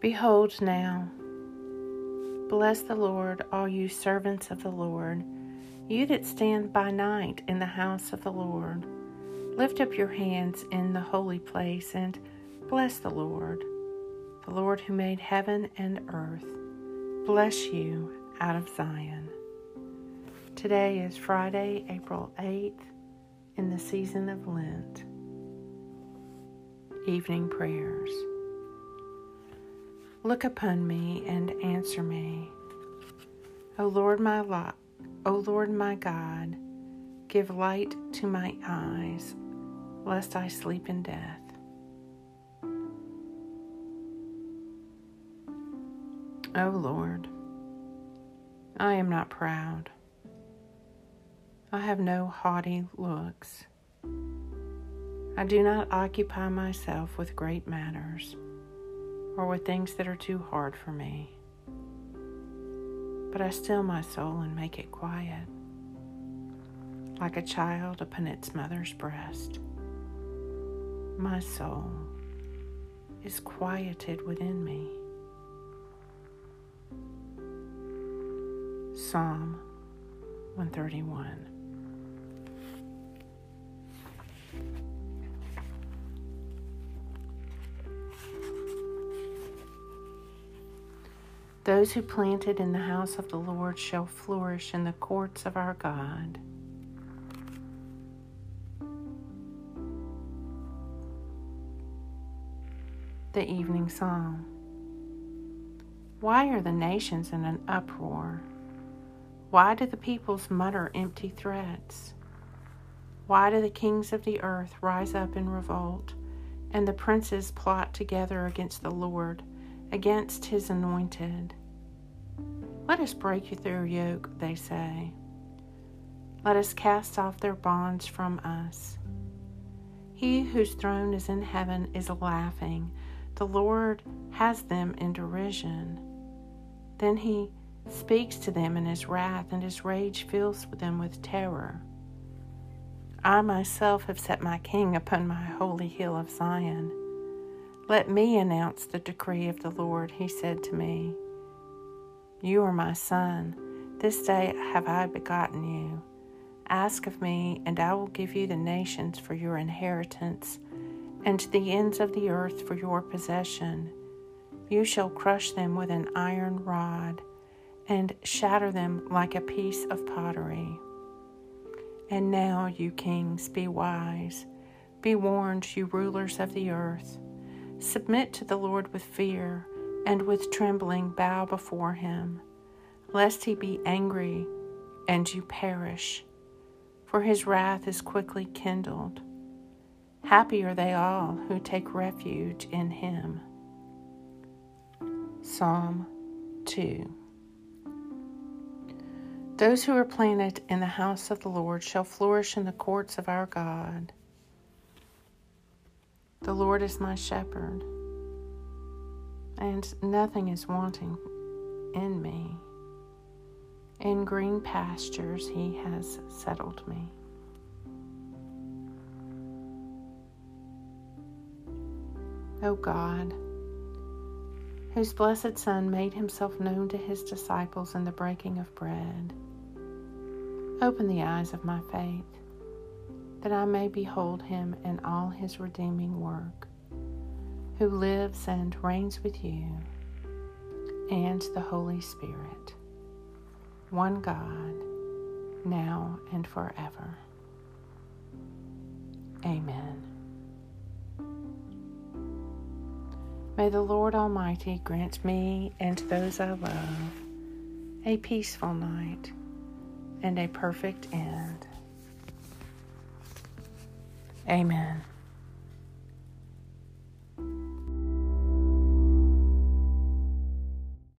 Behold now, bless the Lord, all you servants of the Lord, you that stand by night in the house of the Lord. Lift up your hands in the holy place and bless the Lord, the Lord who made heaven and earth. Bless you out of Zion. Today is Friday, April 8th, in the season of Lent. Evening prayers. Look upon me and answer me. O Lord my lot, O Lord my God, give light to my eyes, lest I sleep in death. O Lord, I am not proud. I have no haughty looks. I do not occupy myself with great matters or with things that are too hard for me. But I still my soul and make it quiet, like a child upon its mother's breast. My soul is quieted within me. Psalm 131. Those who planted in the house of the Lord shall flourish in the courts of our God. The Evening Psalm. Why are the nations in an uproar? Why do the peoples mutter empty threats? Why do the kings of the earth rise up in revolt, and the princes plot together against the Lord, against his anointed? Let us break their yoke, they say. Let us cast off their bonds from us. He whose throne is in heaven is laughing. The Lord has them in derision. Then he speaks to them in his wrath, and his rage fills them with terror. I myself have set my king upon my holy hill of Zion. Let me announce the decree of the Lord, he said to me. You are my son. This day have I begotten you. Ask of me, and I will give you the nations for your inheritance, and the ends of the earth for your possession. You shall crush them with an iron rod, and shatter them like a piece of pottery. And now, you kings, be wise. Be warned, you rulers of the earth. Submit to the Lord with fear and with trembling bow before him, lest he be angry and you perish, for his wrath is quickly kindled. Happy are they all who take refuge in him. Psalm 2 Those who are planted in the house of the Lord shall flourish in the courts of our God. The Lord is my shepherd and nothing is wanting in me. In green pastures he has settled me. O God, whose blessed Son made himself known to his disciples in the breaking of bread, open the eyes of my faith, that I may behold him in all his redeeming work who lives and reigns with you and the Holy Spirit, one God, now and forever. Amen. May the Lord Almighty grant me and those I love a peaceful night and a perfect end. Amen.